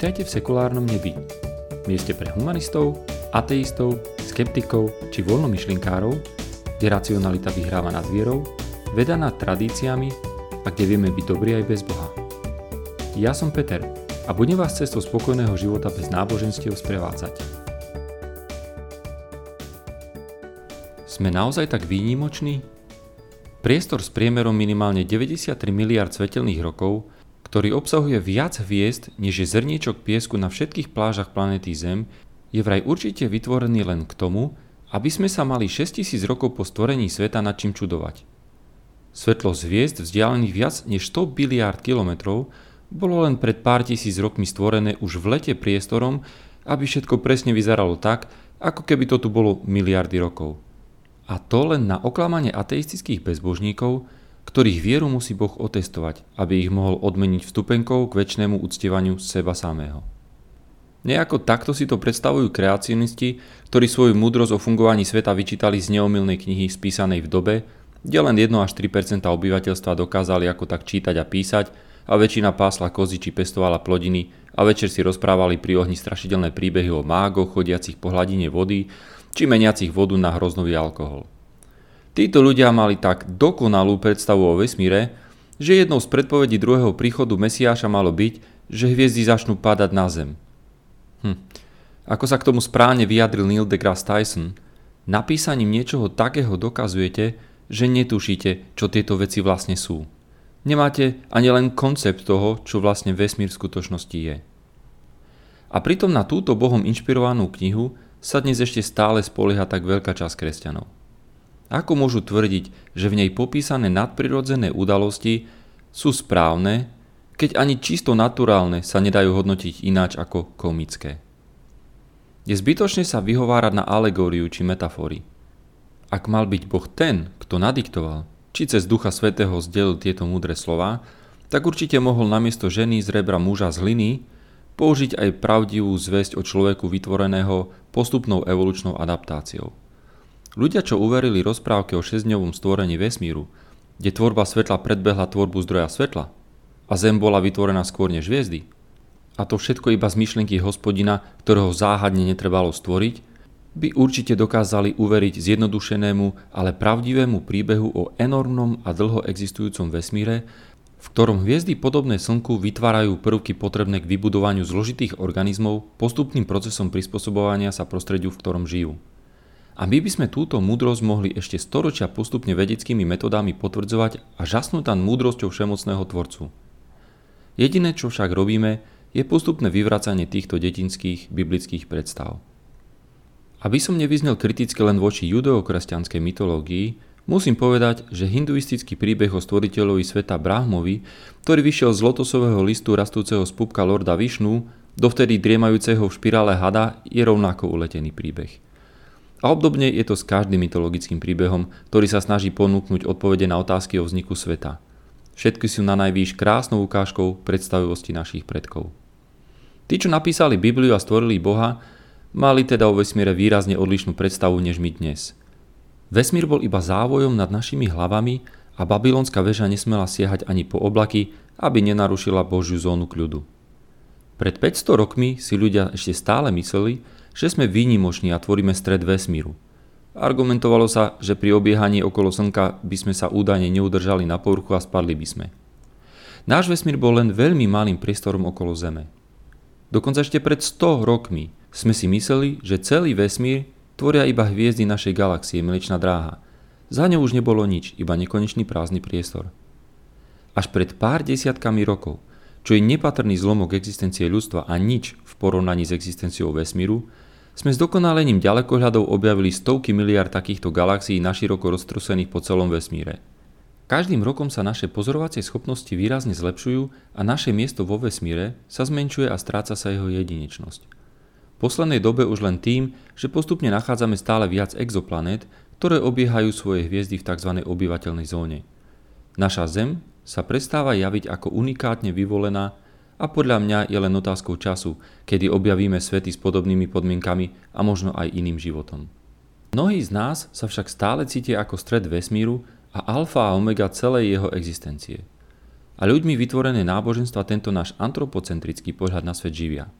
Vitajte v sekulárnom nebi. Mieste pre humanistov, ateistov, skeptikov či voľnomyšlinkárov, kde racionalita vyhráva nad vierou, veda nad tradíciami a kde vieme byť dobrí aj bez Boha. Ja som Peter a budem vás cestou spokojného života bez náboženstiev sprevádzať. Sme naozaj tak výnimoční? Priestor s priemerom minimálne 93 miliard svetelných rokov ktorý obsahuje viac hviezd, než je zrniečok piesku na všetkých plážach planety Zem, je vraj určite vytvorený len k tomu, aby sme sa mali 6000 rokov po stvorení sveta nad čím čudovať. Svetlo z hviezd vzdialených viac než 100 biliárd kilometrov bolo len pred pár tisíc rokmi stvorené už v lete priestorom, aby všetko presne vyzeralo tak, ako keby to tu bolo miliardy rokov. A to len na oklamanie ateistických bezbožníkov, ktorých vieru musí Boh otestovať, aby ich mohol odmeniť vstupenkou k väčšnému uctievaniu seba samého. Nejako takto si to predstavujú kreacionisti, ktorí svoju múdrosť o fungovaní sveta vyčítali z neomilnej knihy spísanej v dobe, kde len 1 až 3% obyvateľstva dokázali ako tak čítať a písať a väčšina pásla kozy či pestovala plodiny a večer si rozprávali pri ohni strašidelné príbehy o mágoch chodiacich po hladine vody či meniacich vodu na hroznový alkohol. Títo ľudia mali tak dokonalú predstavu o vesmíre, že jednou z predpovedí druhého príchodu Mesiáša malo byť, že hviezdy začnú padať na Zem. Hm. Ako sa k tomu správne vyjadril Neil deGrasse Tyson, napísaním niečoho takého dokazujete, že netušíte, čo tieto veci vlastne sú. Nemáte ani len koncept toho, čo vlastne vesmír v skutočnosti je. A pritom na túto Bohom inšpirovanú knihu sa dnes ešte stále spolieha tak veľká časť kresťanov. Ako môžu tvrdiť, že v nej popísané nadprirodzené udalosti sú správne, keď ani čisto naturálne sa nedajú hodnotiť ináč ako komické? Je zbytočne sa vyhovárať na alegóriu či metafory. Ak mal byť Boh ten, kto nadiktoval, či cez Ducha Svetého zdelil tieto múdre slova, tak určite mohol namiesto ženy z rebra muža z hliny použiť aj pravdivú zväzť o človeku vytvoreného postupnou evolučnou adaptáciou. Ľudia, čo uverili rozprávke o šesťdňovom stvorení vesmíru, kde tvorba svetla predbehla tvorbu zdroja svetla a Zem bola vytvorená skôr než hviezdy, a to všetko iba z myšlienky hospodina, ktorého záhadne netrebalo stvoriť, by určite dokázali uveriť zjednodušenému, ale pravdivému príbehu o enormnom a dlho existujúcom vesmíre, v ktorom hviezdy podobné Slnku vytvárajú prvky potrebné k vybudovaniu zložitých organizmov postupným procesom prispôsobovania sa prostrediu, v ktorom žijú. A my by sme túto múdrosť mohli ešte storočia postupne vedeckými metodami potvrdzovať a žasnúť tam múdrosťou všemocného Tvorcu. Jediné, čo však robíme, je postupné vyvracanie týchto detinských biblických predstav. Aby som nevyznel kriticky len voči judeokresťanskej mytológii, musím povedať, že hinduistický príbeh o stvoriteľovi sveta Brahmovi, ktorý vyšiel z lotosového listu rastúceho z pupka Lorda Višnu, dovtedy driemajúceho v špirále hada, je rovnako uletený príbeh – a obdobne je to s každým mytologickým príbehom, ktorý sa snaží ponúknuť odpovede na otázky o vzniku sveta. Všetky sú na najvýš krásnou ukážkou predstavivosti našich predkov. Tí, čo napísali Bibliu a stvorili Boha, mali teda o vesmíre výrazne odlišnú predstavu než my dnes. Vesmír bol iba závojom nad našimi hlavami a babylonská väža nesmela siahať ani po oblaky, aby nenarušila Božiu zónu kľudu. Pred 500 rokmi si ľudia ešte stále mysleli, že sme výnimoční a tvoríme stred vesmíru. Argumentovalo sa, že pri obiehaní okolo Slnka by sme sa údajne neudržali na povrchu a spadli by sme. Náš vesmír bol len veľmi malým priestorom okolo Zeme. Dokonca ešte pred 100 rokmi sme si mysleli, že celý vesmír tvoria iba hviezdy našej galaxie Mliečna dráha. Za ňou už nebolo nič, iba nekonečný prázdny priestor. Až pred pár desiatkami rokov, čo je nepatrný zlomok existencie ľudstva a nič v porovnaní s existenciou vesmíru, sme s dokonalením ďalekohľadov objavili stovky miliard takýchto galaxií naširoko roztrusených po celom vesmíre. Každým rokom sa naše pozorovacie schopnosti výrazne zlepšujú a naše miesto vo vesmíre sa zmenšuje a stráca sa jeho jedinečnosť. V poslednej dobe už len tým, že postupne nachádzame stále viac exoplanét, ktoré obiehajú svoje hviezdy v tzv. obyvateľnej zóne. Naša Zem sa prestáva javiť ako unikátne vyvolená a podľa mňa je len otázkou času, kedy objavíme svety s podobnými podmienkami a možno aj iným životom. Mnohí z nás sa však stále cítia ako stred vesmíru a alfa a omega celej jeho existencie. a ľuďmi vytvorené náboženstva tento náš antropocentrický pohľad na svet živia.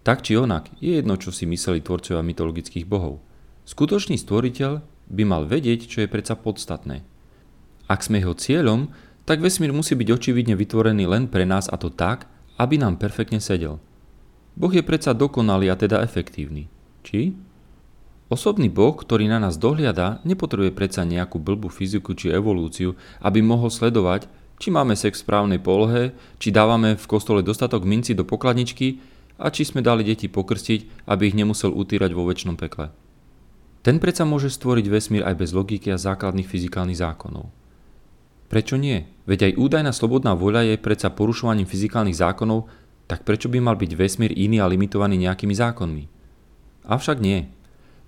Tak či onak, je jedno, čo si mysleli tvorcovia mytologických bohov. Skutočný stvoriteľ by mal vedieť, čo je predsa podstatné. Ak sme jeho cieľom, tak vesmír musí byť očividne vytvorený len pre nás a to tak, aby nám perfektne sedel. Boh je predsa dokonalý a teda efektívny. Či? Osobný Boh, ktorý na nás dohliada, nepotrebuje predsa nejakú blbú fyziku či evolúciu, aby mohol sledovať, či máme sex v správnej polohe, či dávame v kostole dostatok minci do pokladničky a či sme dali deti pokrstiť, aby ich nemusel utírať vo väčšnom pekle. Ten predsa môže stvoriť vesmír aj bez logiky a základných fyzikálnych zákonov. Prečo nie? Veď aj údajná slobodná voľa je predsa porušovaním fyzikálnych zákonov, tak prečo by mal byť vesmír iný a limitovaný nejakými zákonmi? Avšak nie.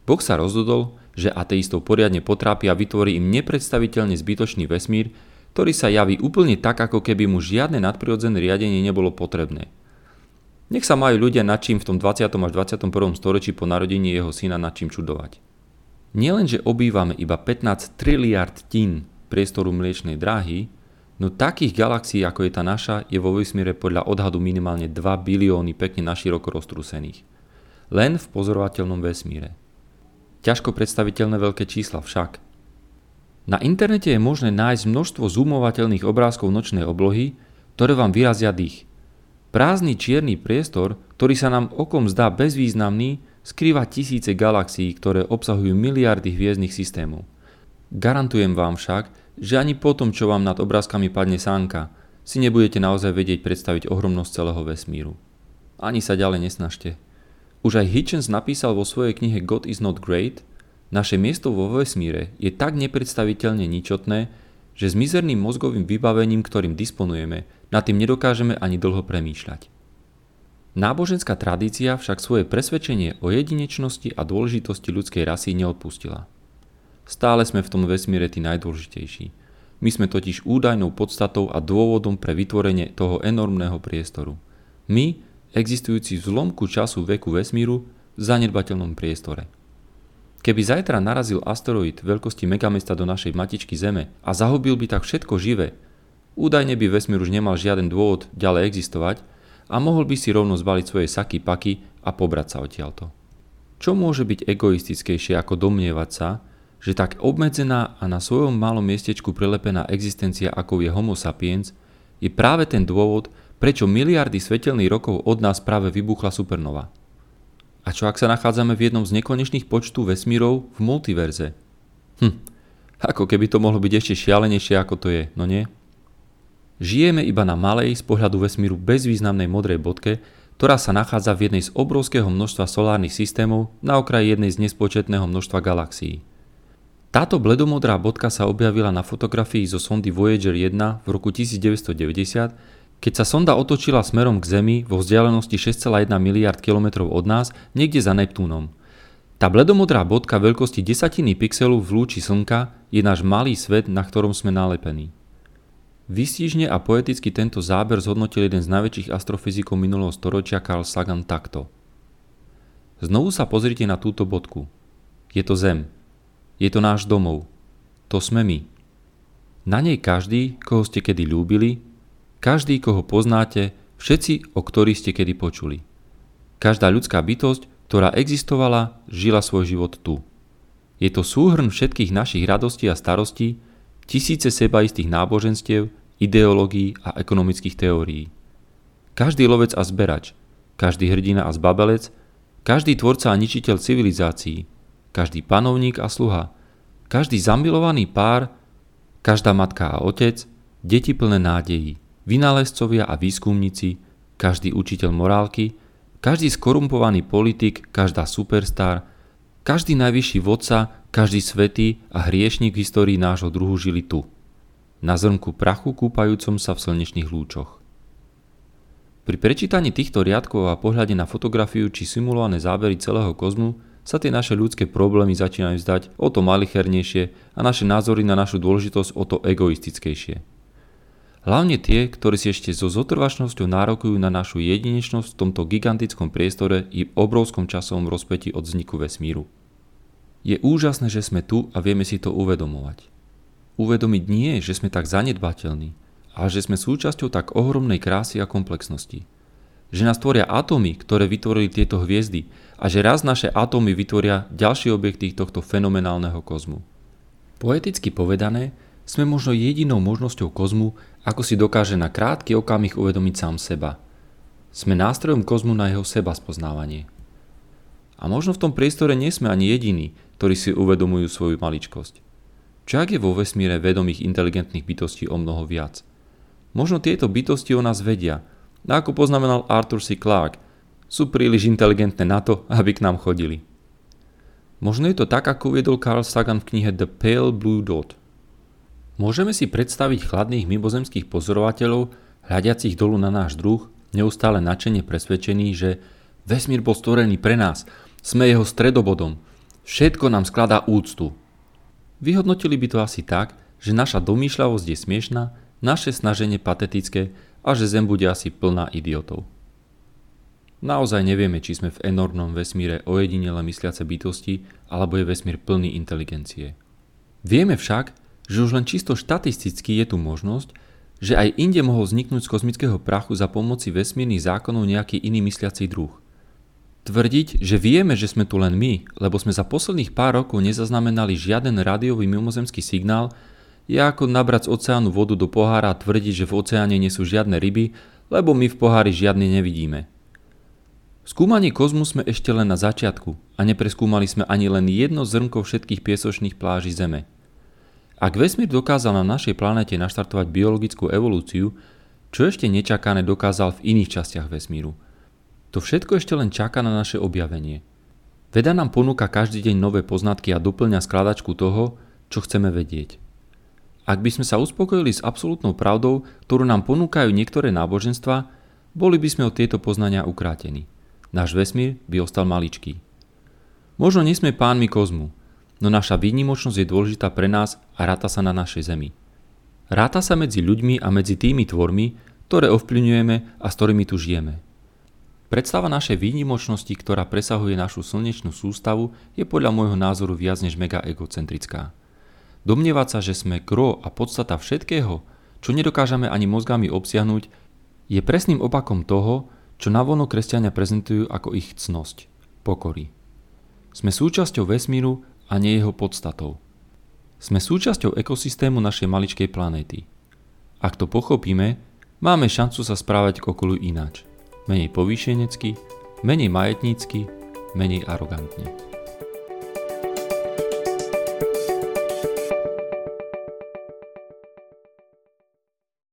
Boh sa rozhodol, že ateistov poriadne potrápi a vytvorí im nepredstaviteľne zbytočný vesmír, ktorý sa javí úplne tak, ako keby mu žiadne nadprirodzené riadenie nebolo potrebné. Nech sa majú ľudia nad čím v tom 20. až 21. storočí po narodení jeho syna nad čím čudovať. Nielen, že obývame iba 15 triliard tín priestoru mliečnej dráhy, no takých galaxií, ako je tá naša, je vo vesmíre podľa odhadu minimálne 2 bilióny pekne naširoko roztrúsených. Len v pozorovateľnom vesmíre. Ťažko predstaviteľné veľké čísla však. Na internete je možné nájsť množstvo zoomovateľných obrázkov nočnej oblohy, ktoré vám vyrazia dých. Prázdny čierny priestor, ktorý sa nám okom zdá bezvýznamný, skrýva tisíce galaxií, ktoré obsahujú miliardy hviezdnych systémov. Garantujem vám však, že ani po tom, čo vám nad obrázkami padne sánka, si nebudete naozaj vedieť predstaviť ohromnosť celého vesmíru. Ani sa ďalej nesnažte. Už aj Hitchens napísal vo svojej knihe God is not great, naše miesto vo vesmíre je tak nepredstaviteľne ničotné, že s mizerným mozgovým vybavením, ktorým disponujeme, nad tým nedokážeme ani dlho premýšľať. Náboženská tradícia však svoje presvedčenie o jedinečnosti a dôležitosti ľudskej rasy neodpustila. Stále sme v tom vesmíre tí najdôležitejší. My sme totiž údajnou podstatou a dôvodom pre vytvorenie toho enormného priestoru. My, existujúci v zlomku času veku vesmíru v zanedbateľnom priestore. Keby zajtra narazil asteroid veľkosti megamesta do našej matičky Zeme a zahubil by tak všetko živé, údajne by vesmír už nemal žiaden dôvod ďalej existovať a mohol by si rovno zbaliť svoje saky paky a pobrať sa odtiaľto. Čo môže byť egoistickejšie ako domnievať sa, že tak obmedzená a na svojom malom miestečku prelepená existencia ako je Homo sapiens je práve ten dôvod, prečo miliardy svetelných rokov od nás práve vybuchla supernova. A čo ak sa nachádzame v jednom z nekonečných počtu vesmírov v multiverze? Hm, ako keby to mohlo byť ešte šialenejšie ako to je, no nie? Žijeme iba na malej z pohľadu vesmíru bezvýznamnej modrej bodke, ktorá sa nachádza v jednej z obrovského množstva solárnych systémov na okraji jednej z nespočetného množstva galaxií. Táto bledomodrá bodka sa objavila na fotografii zo sondy Voyager 1 v roku 1990 keď sa sonda otočila smerom k Zemi vo vzdialenosti 6,1 miliard km od nás, niekde za Neptúnom. Tá bledomodrá bodka veľkosti desatiny pixelu v lúči Slnka je náš malý svet, na ktorom sme nalepení. Vystížne a poeticky tento záber zhodnotil jeden z najväčších astrofyzikov minulého storočia Carl Sagan takto. Znovu sa pozrite na túto bodku. Je to Zem. Je to náš domov. To sme my. Na nej každý, koho ste kedy ľúbili, každý, koho poznáte, všetci, o ktorých ste kedy počuli. Každá ľudská bytosť, ktorá existovala, žila svoj život tu. Je to súhrn všetkých našich radostí a starostí, tisíce sebaistých náboženstiev, ideológií a ekonomických teórií. Každý lovec a zberač, každý hrdina a zbabelec, každý tvorca a ničiteľ civilizácií, každý panovník a sluha, každý zamilovaný pár, každá matka a otec, deti plné nádejí vynálezcovia a výskumníci, každý učiteľ morálky, každý skorumpovaný politik, každá superstar, každý najvyšší vodca, každý svetý a hriešnik v histórii nášho druhu žili tu, na zrnku prachu kúpajúcom sa v slnečných lúčoch. Pri prečítaní týchto riadkov a pohľade na fotografiu či simulované zábery celého kozmu sa tie naše ľudské problémy začínajú zdať o to malichernejšie a naše názory na našu dôležitosť o to egoistickejšie. Hlavne tie, ktorí si ešte so zotrvačnosťou nárokujú na našu jedinečnosť v tomto gigantickom priestore i obrovskom časovom rozpeti od vzniku vesmíru. Je úžasné, že sme tu a vieme si to uvedomovať. Uvedomiť nie, že sme tak zanedbateľní, ale že sme súčasťou tak ohromnej krásy a komplexnosti. Že nás tvoria atómy, ktoré vytvorili tieto hviezdy a že raz naše atómy vytvoria ďalšie objekty tohto fenomenálneho kozmu. Poeticky povedané, sme možno jedinou možnosťou kozmu, ako si dokáže na krátky okamih uvedomiť sám seba. Sme nástrojom kozmu na jeho seba spoznávanie. A možno v tom priestore nie sme ani jediní, ktorí si uvedomujú svoju maličkosť. Čo ak je vo vesmíre vedomých inteligentných bytostí o mnoho viac? Možno tieto bytosti o nás vedia, ako poznamenal Arthur C. Clarke, sú príliš inteligentné na to, aby k nám chodili. Možno je to tak, ako uviedol Carl Sagan v knihe The Pale Blue Dot. Môžeme si predstaviť chladných mimozemských pozorovateľov, hľadiacich dolu na náš druh, neustále načene presvedčení, že vesmír bol stvorený pre nás, sme jeho stredobodom, všetko nám skladá úctu. Vyhodnotili by to asi tak, že naša domýšľavosť je smiešná naše snaženie patetické a že Zem bude asi plná idiotov. Naozaj nevieme, či sme v enormnom vesmíre ojedinele mysliace bytosti, alebo je vesmír plný inteligencie. Vieme však, že už len čisto štatisticky je tu možnosť, že aj inde mohol vzniknúť z kozmického prachu za pomoci vesmírnych zákonov nejaký iný mysliaci druh. Tvrdiť, že vieme, že sme tu len my, lebo sme za posledných pár rokov nezaznamenali žiaden rádiový mimozemský signál, je ako nabrať z oceánu vodu do pohára a tvrdiť, že v oceáne nie sú žiadne ryby, lebo my v pohári žiadne nevidíme. Skúmanie kozmu sme ešte len na začiatku a nepreskúmali sme ani len jedno zrnko všetkých piesočných pláží Zeme. Ak vesmír dokázal na našej planete naštartovať biologickú evolúciu, čo ešte nečakané dokázal v iných častiach vesmíru. To všetko ešte len čaká na naše objavenie. Veda nám ponúka každý deň nové poznatky a doplňa skladačku toho, čo chceme vedieť. Ak by sme sa uspokojili s absolútnou pravdou, ktorú nám ponúkajú niektoré náboženstva, boli by sme od tieto poznania ukrátení. Náš vesmír by ostal maličký. Možno nie sme pánmi kozmu, no naša výnimočnosť je dôležitá pre nás a ráta sa na našej Zemi. Ráta sa medzi ľuďmi a medzi tými tvormi, ktoré ovplyvňujeme a s ktorými tu žijeme. Predstava našej výnimočnosti, ktorá presahuje našu slnečnú sústavu, je podľa môjho názoru viac než mega egocentrická. Domnievať sa, že sme gro a podstata všetkého, čo nedokážeme ani mozgami obsiahnuť, je presným opakom toho, čo navono kresťania prezentujú ako ich cnosť, pokory. Sme súčasťou vesmíru a nie jeho podstatou. Sme súčasťou ekosystému našej maličkej planéty. Ak to pochopíme, máme šancu sa správať k okolu ináč. Menej povýšenecky, menej majetnícky, menej arogantne.